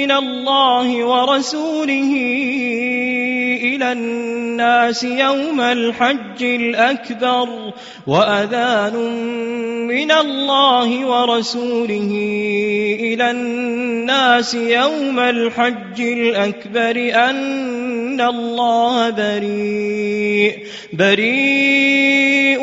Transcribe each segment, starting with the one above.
من الله ورسوله إلى الناس يوم الحج الأكبر وأذان من الله ورسوله إلى الناس يوم الحج الأكبر أن الله بريء بريء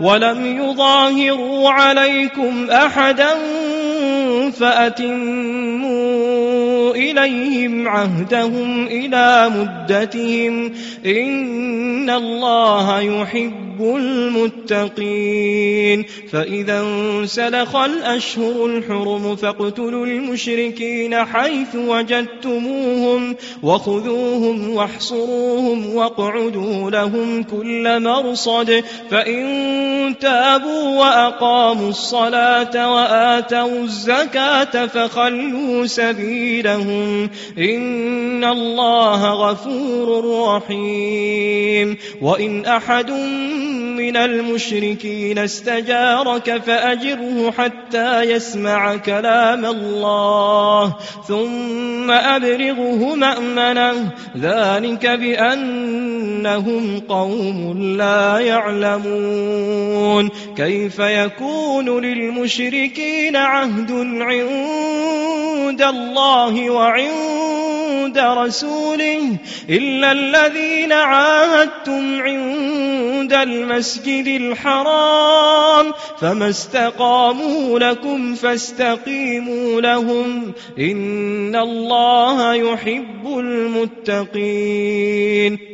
ولم يظاهروا عليكم أحدا فأتموا إليهم عهدهم إلى مدتهم إن الله يحب المتقين فإذا انسلخ الأشهر الحرم فاقتلوا المشركين حيث وجدتموهم وخذوهم واحصروهم واقعدوا لهم كل مرصد فإن تابوا وأقاموا الصلاة وآتوا الزكاة فخلوا سبيلهم إن الله غفور رحيم وإن أحد من المشركين استجارك فأجره حتى يسمع كلام الله ثم أبرغه مأمنه. ذلك بأنهم قوم لا يعلمون. كيف يكون للمشركين عهد عند الله وعند رسوله إلا الذين عاهدتم عند المسجد الحرام فما استقاموا لكم فاستقيموا لهم. إن الله يحب المتقين.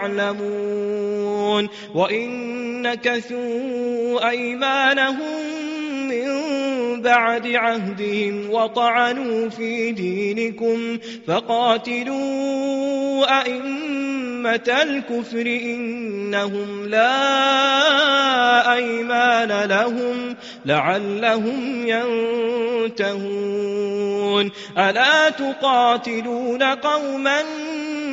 وإن نكثوا أيمانهم من بعد عهدهم وطعنوا في دينكم فقاتلوا أئمة الكفر إنهم لا أيمان لهم لعلهم ينتهون. ألا تقاتلون قوما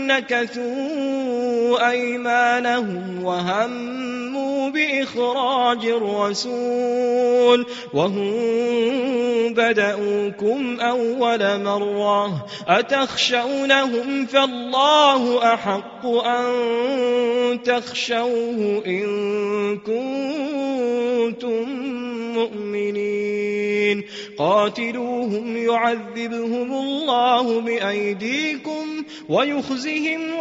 نكثوا أيمانهم وهموا بإخراج الرسول وهم بدأوكم أول مرة أتخشونهم فالله أحق أن تخشوه إن كنتم مؤمنين قاتلوهم يعذبهم الله بأيديكم ويخزهم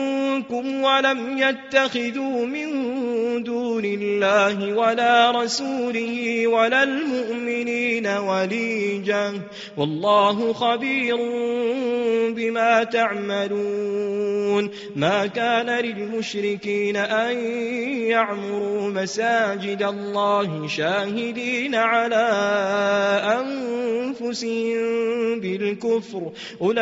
ولم يتخذوا من دون الله ولا رسوله ولا المؤمنين وليجا والله خبير بما تعملون. ما كان للمشركين أن يعمروا مساجد الله شاهدين على أنفسهم بالكفر. أولئك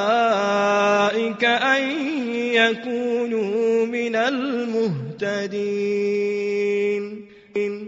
أولئك أن يكونوا من المهتدين.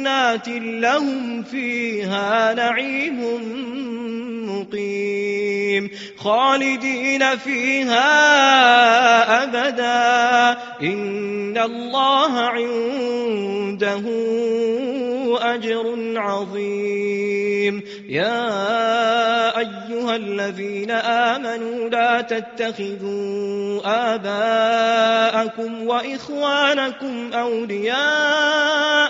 جنات لهم فيها نعيم مقيم خالدين فيها أبدا. إن الله عنده أجر عظيم. يا أيها الذين آمنوا لا تتخذوا آباءكم وإخوانكم أولياء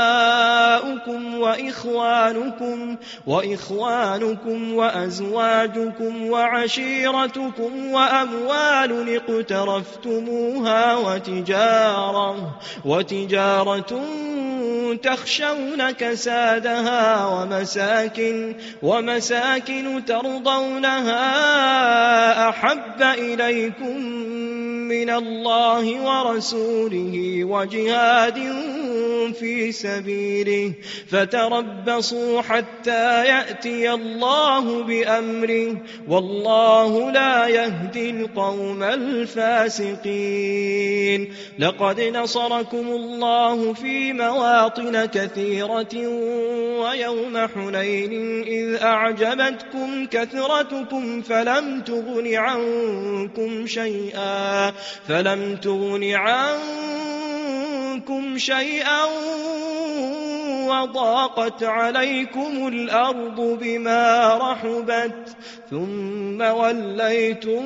وإخوانكم وإخوانكم وأزواجكم وعشيرتكم وأموال اقترفتموها وتجارة وتجارة تخشون كسادها ومساكن ومساكن ترضونها أحب إليكم من الله ورسوله وجهاد في سبيله. فتربصوا حتى يأتي الله بأمره والله لا يهدي القوم الفاسقين. لقد نصركم الله في مواطن كثيرة ويوم حنين إذ أعجبتكم كثرتكم فلم تغن عنكم شيئا فلم تغن عنكم شيئا وضاقت عليكم الأرض بما رحبت ثم وليتم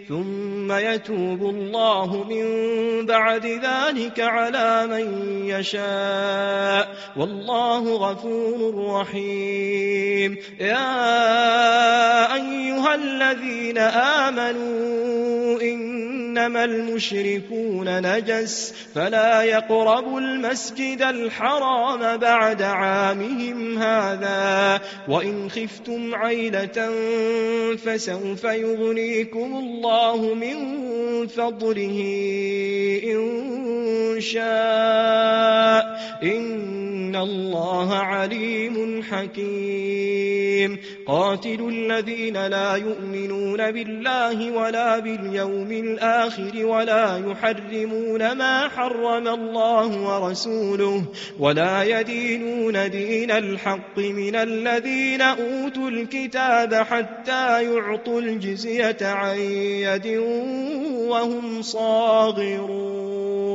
ثم يتوب الله من بعد ذلك على من يشاء. والله غفور رحيم. يا الذين آمنوا إنما المشركون نجس فلا يقربوا المسجد الحرام بعد عامهم هذا. وإن خفتم عيلة فسوف يغنيكم الله من فضله إن شاء إن الله عليم حكيم قاتلوا الذين لا يؤمنون بالله ولا باليوم الآخر ولا يحرمون ما حرم الله ورسوله ولا يدينون دين الحق من الذين أوتوا الكتاب حتى يعطوا الجزية عن يد وهم صاغرون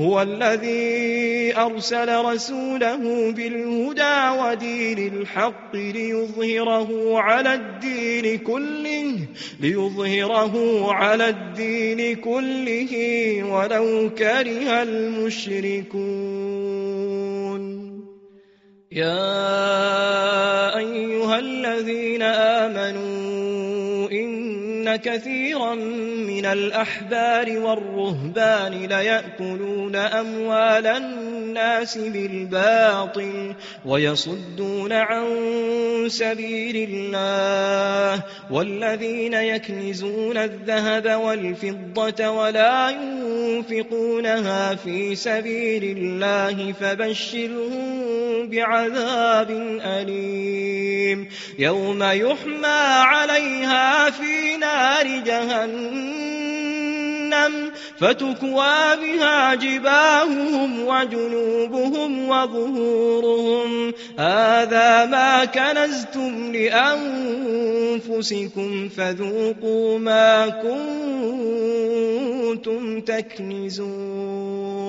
هو الذي أرسل رسوله بالهدى ودين الحق ليظهره على الدين كله ليظهره على الدين كله ولو كره المشركون. يا أيها الذين آمنوا إن كثيرا من الأحبار والرهبان ليأكلون أموال الناس بالباطل ويصدون عن سبيل الله والذين يكنزون الذهب والفضة ولا ينفقونها في سبيل الله فبشرهم بعذاب أليم يوم يحمى عليها في نار جهنم فتكوى بها جباههم وجنوبهم وظهورهم. هذا ما كنزتم لأنفسكم فذوقوا ما كنتم تكنزون.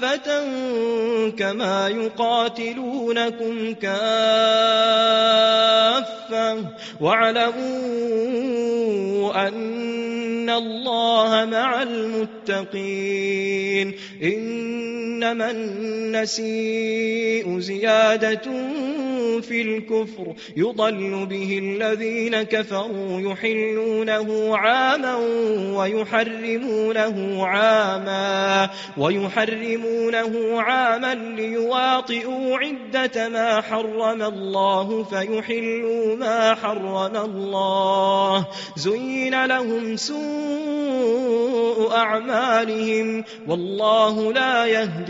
كافة كما يقاتلونكم كافة واعلموا أن الله مع المتقين إنما النسيء زيادة في الكفر. يضل به الذين كفروا يحلونه عاما ويحرمونه عاما ويحرمونه عاما ليواطئوا عدة ما حرم الله فيحلوا ما حرم الله. زين لهم سوء أعمالهم. والله لا يهدي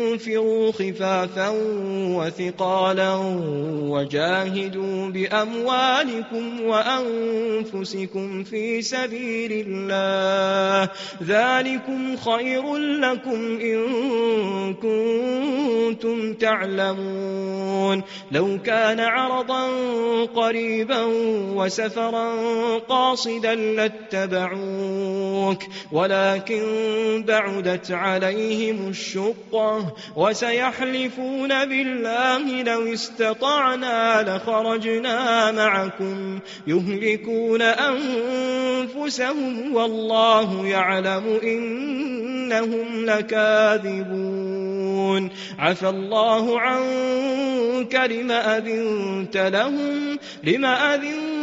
انفروا خفافا وثقالا وجاهدوا بأموالكم وأنفسكم في سبيل الله. ذلكم خير لكم إن كنتم تعلمون. لو كان عرضا قريبا وسفرا قاصدا لاتبعوك ولكن بعدت عليهم وسيحلفون بالله لو استطعنا لخرجنا معكم يهلكون أنفسهم والله يعلم إنهم لكاذبون عفى الله عنك لم أذنت لهم لم أذنت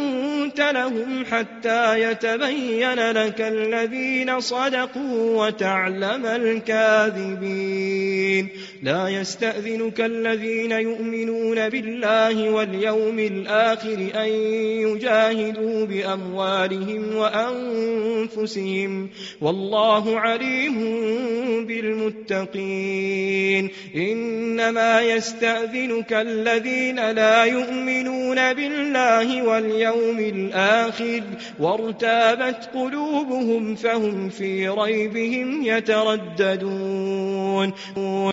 لهم حتى يتبين لك الذين صدقوا وتعلم الكاذبين. لا يستأذنك الذين يؤمنون بالله واليوم الآخر أن يجاهدوا بأموالهم وأنفسهم. والله عليم بالمتقين. إنما يستأذنك الذين لا يؤمنون بالله واليوم الآخر وارتابت قلوبهم فهم في ريبهم يترددون.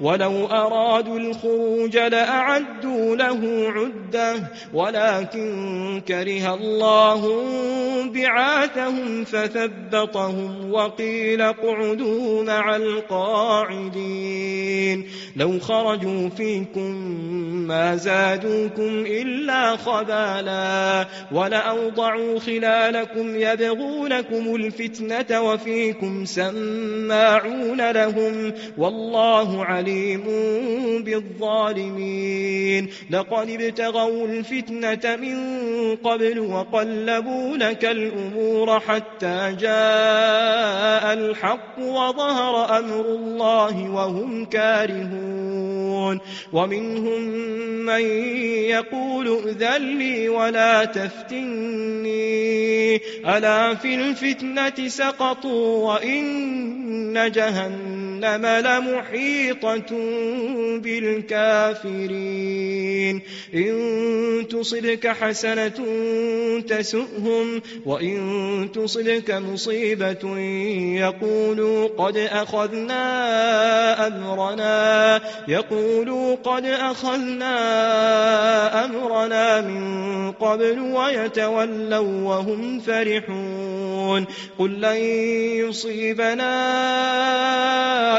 ولو أرادوا الخروج لأعدوا له عدة ولكن كره الله بعاثهم فثبطهم وقيل اقعدوا مع القاعدين. لو خرجوا فيكم ما زادوكم إلا خبالا ولأوضعوا خلالكم يبغونكم الفتنة وفيكم سماعون لهم والله عليم بالظالمين. لقد ابتغوا الفتنة من قبل وقلبوا لك الأمور حتى جاء الحق وظهر أمر الله وهم كارهون. ومنهم من يقول ائذن لي ولا تفتني. ألا في الفتنة سقطوا وإن جهنم لمحيطة بالكافرين. إن تصبك حسنة تسؤهم وإن تصبك مصيبة يقولوا قد أخذنا أمرنا يقولوا قد أخذنا أمرنا من قبل ويتولوا وهم فرحون. قل لن يصيبنا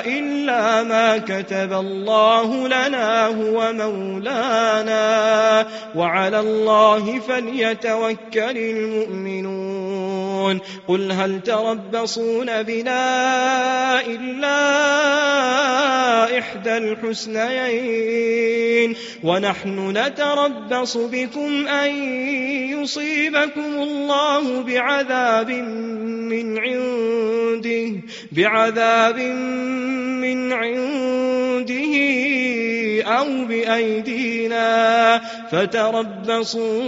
إلا ما كتب الله لنا هو مولانا. وعلى الله فليتوكل المؤمنون. قل هل تربصون بنا إلا إحدى الحسنيين ونحن نتربص بكم أن يصيبكم الله بعذاب من عنده بعذاب من عنده أو بأيدينا فتربصوا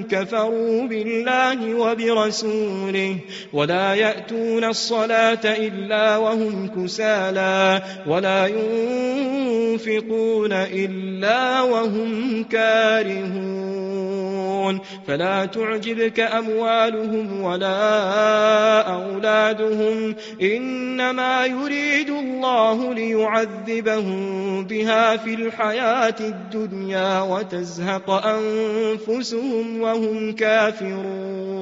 كفروا بالله وبرسوله ولا يأتون الصلاة إلا وهم كسالى ولا ينفقون إلا وهم كارهون فلا تعجبك أموالهم ولا أولادهم إنما يريد الله ليعذبهم بها في الحياة الدنيا وتزهق أنفسهم وهم كافرون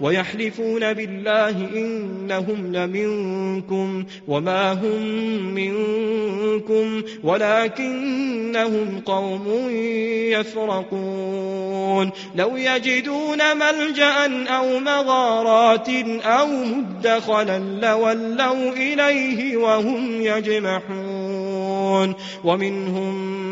ويحلفون بالله إنهم لمنكم وما هم منكم ولكنهم قوم يفرقون لو يجدون ملجأ أو مغارات أو مدخلا لولوا إليه وهم يجمحون ومنهم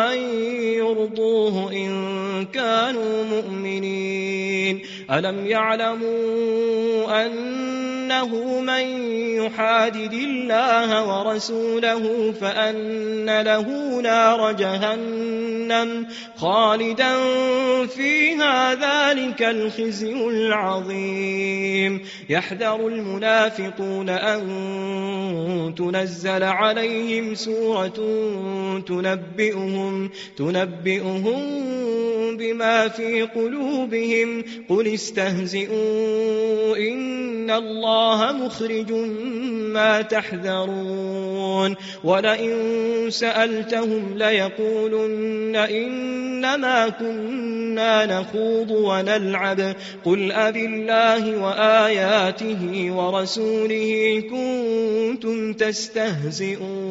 يرضوه إن كانوا مؤمنين. ألم يعلموا أنه من يحادد الله ورسوله فأن له نار جهنم خالدا فيها ذلك الخزي العظيم. يحذر المنافقون أن تنزل عليهم سورة تنبئهم تنبئهم بما في قلوبهم قل استهزئوا إن الله مخرج ما تحذرون ولئن سألتهم ليقولن إنما كنا نخوض ونلعب قل أب الله وآياته ورسوله كنتم تستهزئون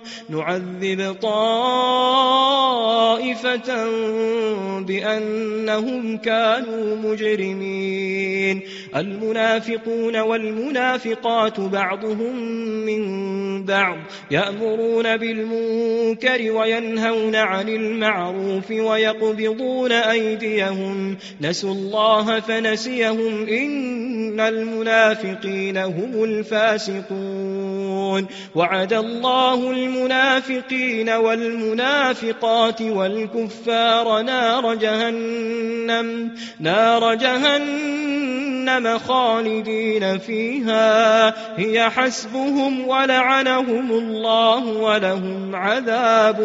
نعذب طائفة بأنهم كانوا مجرمين. المنافقون والمنافقات بعضهم من بعض يأمرون بالمنكر وينهون عن المعروف ويقبضون أيديهم. نسوا الله فنسيهم. إن المنافقين هم الفاسقون. يعلمون. وعد الله المنافقين والمنافقات والكفار نار جهنم نار جهنم خالدين فيها. هي حسبهم ولعنهم الله ولهم عذاب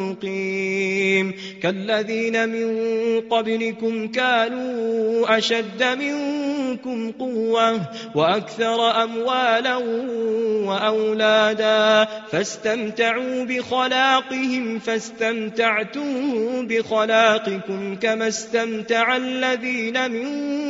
مقيم. كالذين من قبلكم كانوا أشد منكم قوة وأكثر أموالا وأولادا فاستمتعوا بخلاقهم فاستمتعتم بخلاقكم كما استمتع الذين من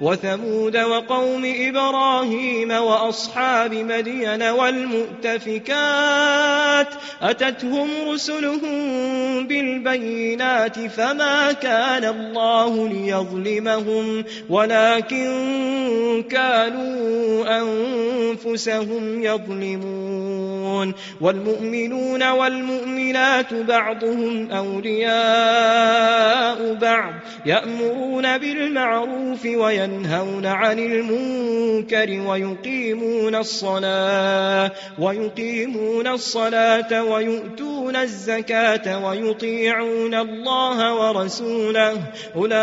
وثمود وقوم إبراهيم وأصحاب مدين والمؤتفكات. أتتهم رسلهم بالبينات فما كان الله ليظلمهم ولكن كانوا أنفسهم يظلمون. والمؤمنون والمؤمنات بعضهم أولياء بعض يأمرون بالمعروف وينهون عن المنكر ويقيمون الصلاة ويقيمون الصلاة ويؤتون الزكاة ويطيعون الله ورسوله. أولئك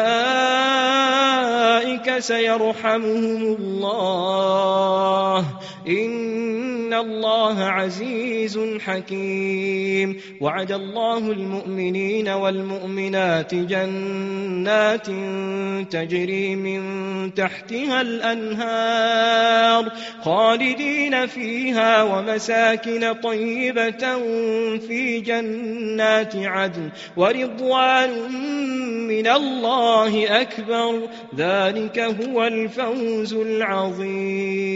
سيرحمهم الله. إن الله عزيز حكيم. وعد الله المؤمنين والمؤمنات جنات تجري من تحتها الأنهار خالدين فيها ومساكن طيبة في جنات عدن ورضوان من الله أكبر ذلك هو الفوز العظيم.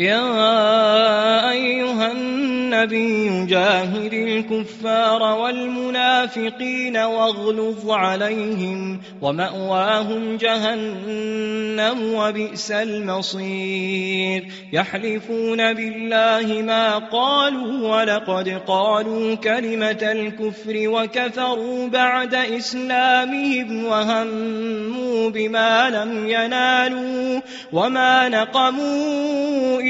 يا أيها النبي جاهد الكفار والمنافقين واغلظ عليهم ومأواهم جهنم وبئس المصير. يحلفون بالله ما قالوا ولقد قالوا كلمة الكفر وكفروا بعد إسلامهم وهموا بما لم ينالوا وما نقموا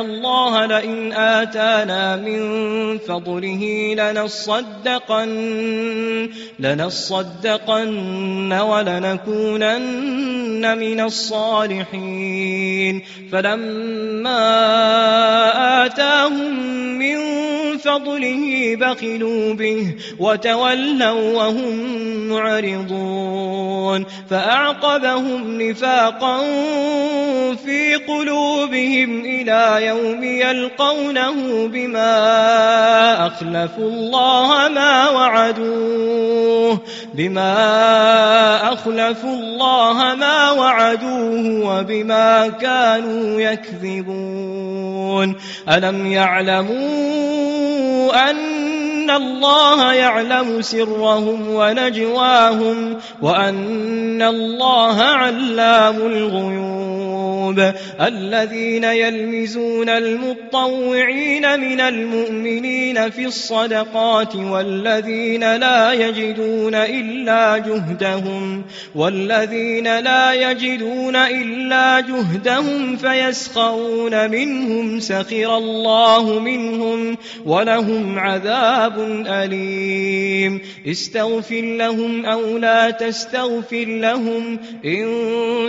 الله لئن آتانا من فضله لنصدقن لنصدقن ولنكونن من الصالحين. فلما آتاهم فضله بخلوا به وتولوا وهم معرضون فأعقبهم نفاقا في قلوبهم إلى يوم يلقونه بما أخلفوا الله ما وعدوه بما أخلفوا الله ما وعدوه وبما كانوا يكذبون ألم يعلموا أن الله يعلم سرهم ونجواهم وأن الله علام الغيوب. الذين يلمزون المطوعين من المؤمنين في الصدقات والذين لا يجدون إلا جهدهم والذين لا يجدون إلا جهدهم فيسخرون منهم سخر الله منهم ولهم عذاب أليم. استغفر لهم أو لا تستغفر لهم. إن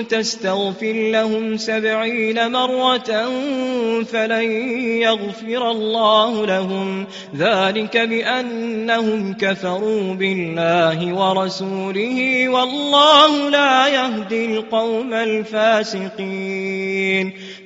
تستغفر لهم سبعين مرة فلن يغفر الله لهم. ذلك بأنهم كفروا بالله ورسوله والله لا يهدي القوم الفاسقين.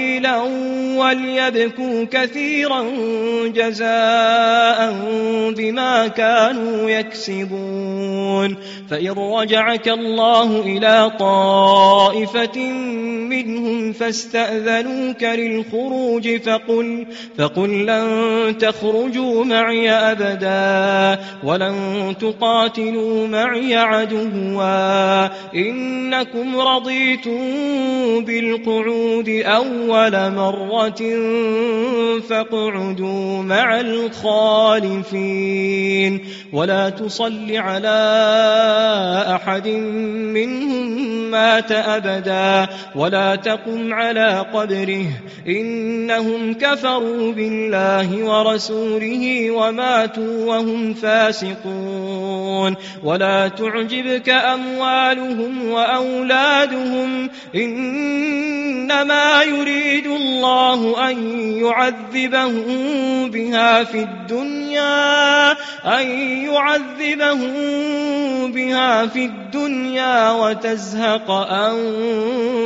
قليلا وليبكوا كثيرا جزاء بما كانوا يكسبون. فإن رجعك الله إلى طائفة منهم فاستأذنوك للخروج فقل, فقل لن تخرجوا معي أبدا ولن تقاتلوا معي عدوا. إنكم رضيتم بالقعود أول أول مرة فاقعدوا مع الخالفين. ولا تصل على أحد منهم مات أبدا. ولا تقم على قبره. إنهم كفروا بالله ورسوله وماتوا وهم فاسقون. ولا تعجبك أموالهم وأولادهم. إنما يريد الله أن يعذبهم بها في الدنيا أن يعذبهم بها في الدنيا وتزهق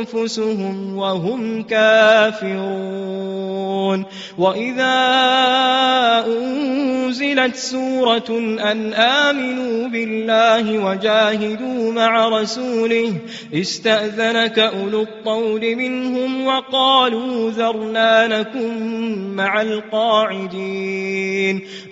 أنفسهم وهم كافرون. وإذا أنزلت سورة أن آمنوا بالله وجاهدوا مع رسوله استأذنك أولو الطول منهم وقالوا ذرنا لكم مع القاعدين.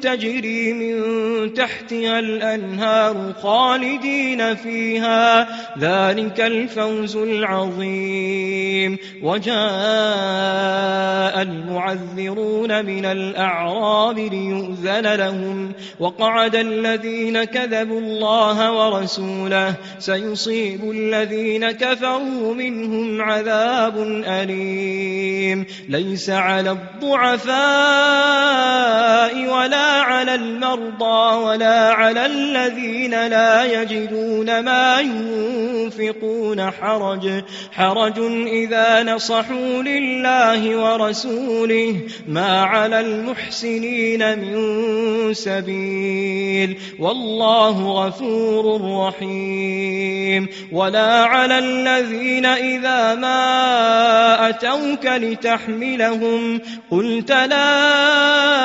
تجري من تحتها الأنهار خالدين فيها. ذلك الفوز العظيم. وجاء المعذرون من الأعراب ليؤذن لهم. وقعد الذين كذبوا الله ورسوله. سيصيب الذين كفروا منهم عذاب أليم. ليس على الضعفاء ولا على المرضى ولا على الذين لا يجدون ما ينفقون حرج. حرج إذا نصحوا لله ورسوله ما على المحسنين من سبيل. والله غفور رحيم. ولا على الذين إذا ما أتوك لتحملهم قلت لا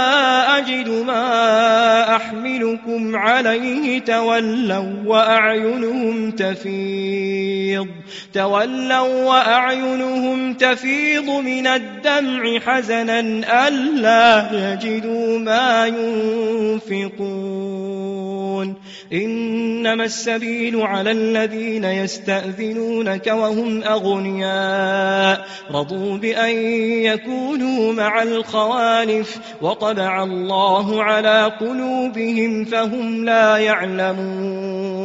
أجد ما أحملكم عليه تولوا وأعينهم تفيض. تولوا وأعينهم تفيض من الدمع حزنا ألا يجدوا ما ينفقون. إنما السبيل على الذين يستأذنونك وهم أغنياء. رضوا بأن يكونوا مع الخوالف. وطبع الله على قلوبهم فهم لا يعلمون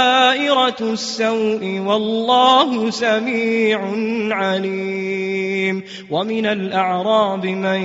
دائرة السوء والله سميع عليم ومن الأعراب من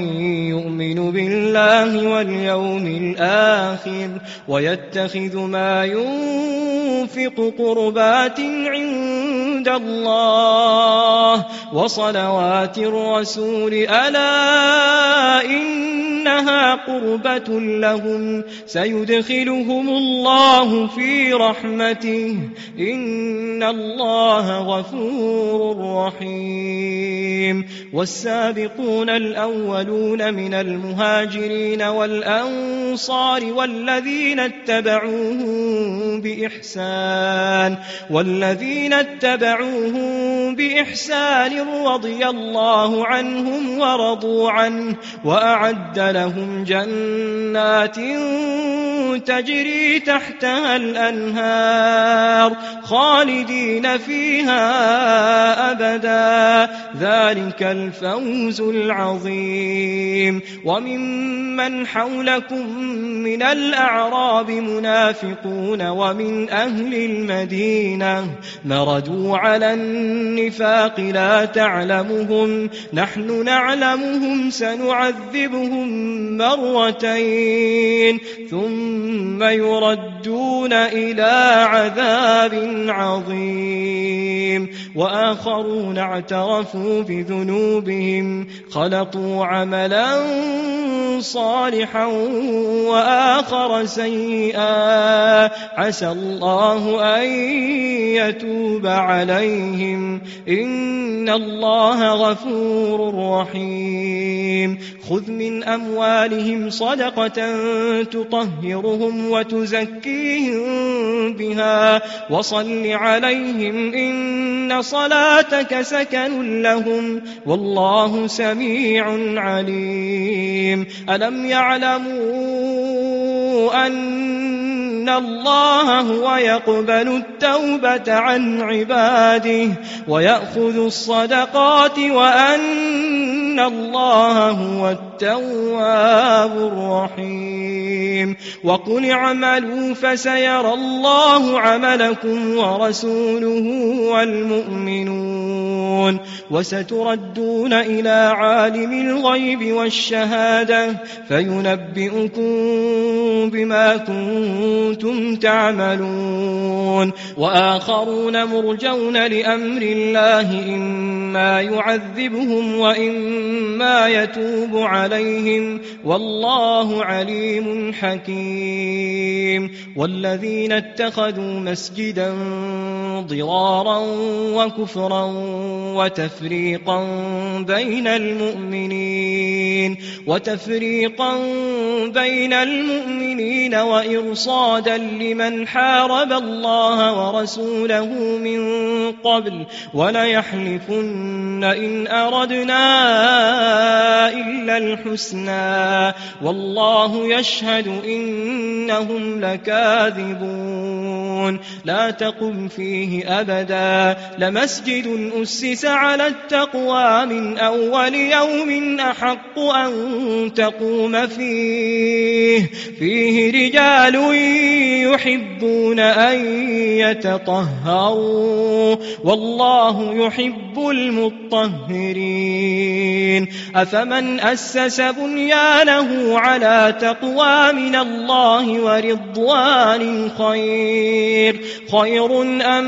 يؤمن بالله واليوم الآخر ويتخذ ما ينفق قربات عند الله وصلوات الرسول ألا إنها قربة لهم سيدخلهم الله في رحمته إن الله غفور رحيم والسابقون الأولون من المهاجرين والأنصار والذين اتبعوهم بإحسان والذين اتبعوهم بإحسان رضي الله عنهم ورضوا عنه وأعد لهم جنات تجري تحتها الأنهار خالدين فيها أبدا. ذلك الفوز العظيم. وممن حولكم من الأعراب منافقون ومن أهل المدينة مردوا على النفاق لا تعلمهم. نحن نعلمهم سنعذبهم مرتين ثم يردون إلى عذاب عظيم. وآخرون اعترفوا بذنوبهم خلطوا عملا صالحا وآخر سيئا. عسى الله أن يتوب عليهم. إن الله غفور رحيم. خذ من أموالهم صدقة تطهرهم وتزكيهم بها. وصل عليهم إن صلاتك سكن لهم. والله سميع عليم. ألم يعلموا أن الله هو يقبل التوبة عن عباده ويأخذ الصدقات وأن الله هو التواب الرحيم وقل اعملوا فسيرى الله عملكم ورسوله والمؤمنون وستردون إلى عالم الغيب والشهادة فينبئكم بما كنتم تعملون وآخرون مرجون لأمر الله إما يعذبهم وإما يتوب عليهم. والله عليم حكيم. والذين اتخذوا مسجدا ضرارا وكفرا وتفريقا بين المؤمنين وتفريقا بين المؤمنين وإرصادا لمن حارب الله ورسوله من قبل وليحلفن إن أردنا إلا الحسنى والله يشهد إنهم لكاذبون لا تقم فيه أبدا. لمسجد أسس على التقوى من أول يوم أحق أن تقوم فيه. فيه رجال يحبون أن يتطهروا. والله يحب المطهرين. أفمن أسس بنيانه على تقوى من الله ورضوان خير. خير. أم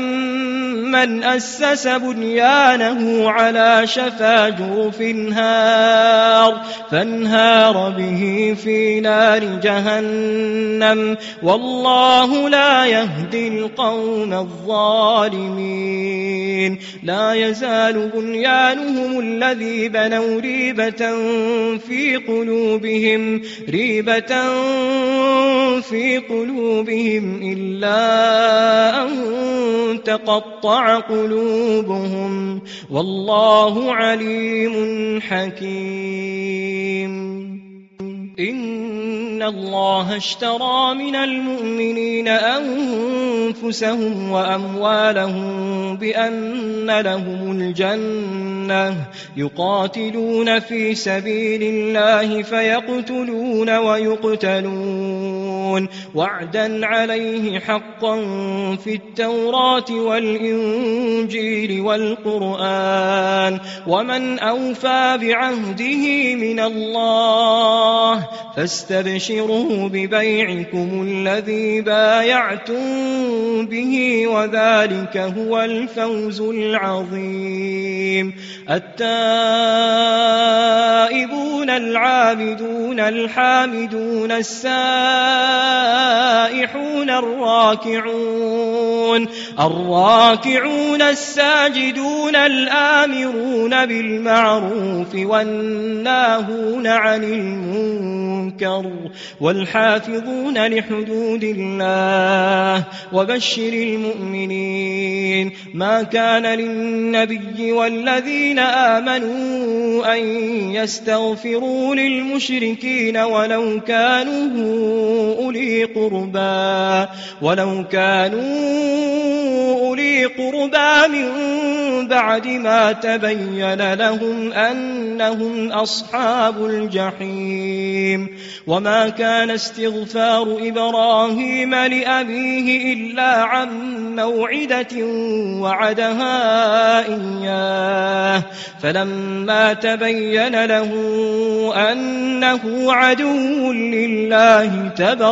من أسس بنيانه على شفا جرف هار فانهار به في نار جهنم. والله لا يهدي القوم الظالمين. لا يزال بنيانهم الذي بنوا ريبة في قلوبهم ريبة في قلوبهم إلا تقطع قلوبهم والله عليم حكيم. إن الله اشترى من المؤمنين أنفسهم وأموالهم بأن لهم الجنة. يقاتلون في سبيل الله فيقتلون ويقتلون. وعدا عليه حقا في التوراة والإنجيل والقرآن ومن أوفى بعهده من الله فاستبشروا ببيعكم الذي بايعتم به وذلك هو الفوز العظيم التائبون العابدون الحامدون السائحون الراكعون الراكعون الساجدون الآمرون بالمعروف والناهون عن المنكر والحافظون لحدود الله وبشر المؤمنين ما كان للنبي والذين آمنوا أن يستغفروا للمشركين ولو كانوا أولي قربا ولو كانوا أولي قربا من بعد ما تبين لهم أنهم أصحاب الجحيم. وما كان استغفار إبراهيم لأبيه إلا عن موعدة وعدها إياه. فلما تبين له أنه عدو لله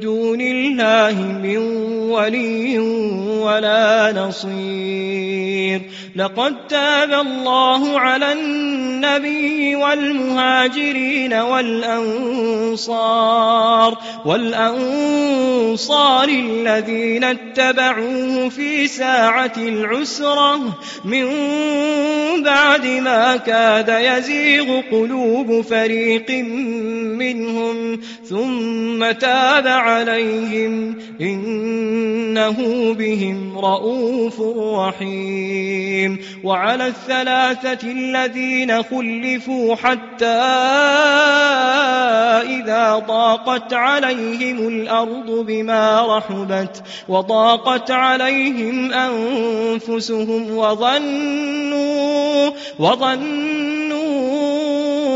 دون الله من ولي ولا نصير. لقد تاب الله على النبي والمهاجرين والأنصار والأنصار الذين اتبعوه في ساعة العسرة. من بعد ما كاد يزيغ قلوب فريق منهم ثم تاب عليهم إنه بهم رؤوف رحيم وعلى الثلاثة الذين خلفوا حتى إذا ضاقت عليهم الأرض بما رحبت وضاقت عليهم أنفسهم وظنوا وظنوا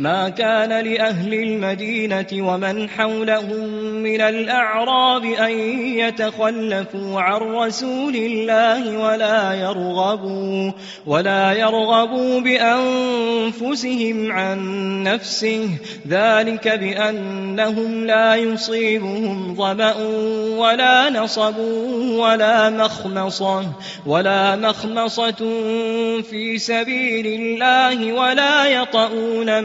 ما كان لأهل المدينة ومن حولهم من الأعراب أن يتخلفوا عن رسول الله ولا يرغبوا ولا يرغبوا بأنفسهم عن نفسه. ذلك بأنهم لا يصيبهم ظمأ ولا نصب ولا مخمصة ولا مخمصة في سبيل الله ولا يطؤون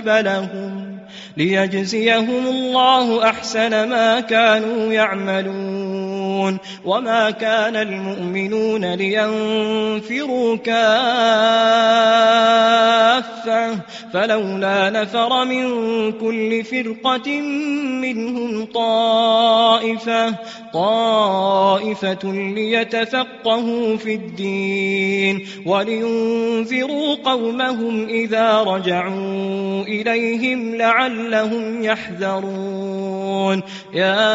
لهم ليجزيهم الله أحسن ما كانوا يعملون وما كان المؤمنون لينفروا كافة فلولا نفر من كل فرقة منهم طائفة طائفة ليتفقهوا في الدين ولينذروا قومهم إذا رجعوا إليهم لعلهم يحذرون. يا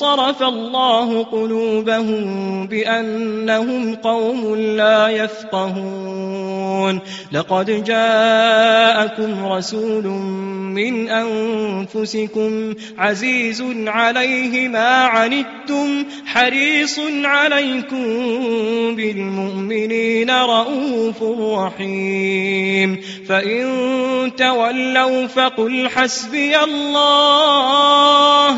صرف الله قلوبهم بأنهم قوم لا يفقهون. لقد جاءكم رسول من أنفسكم عزيز عليه ما عنتم حريص عليكم بالمؤمنين رؤوف رحيم. فإن تولوا فقل حسبي الله.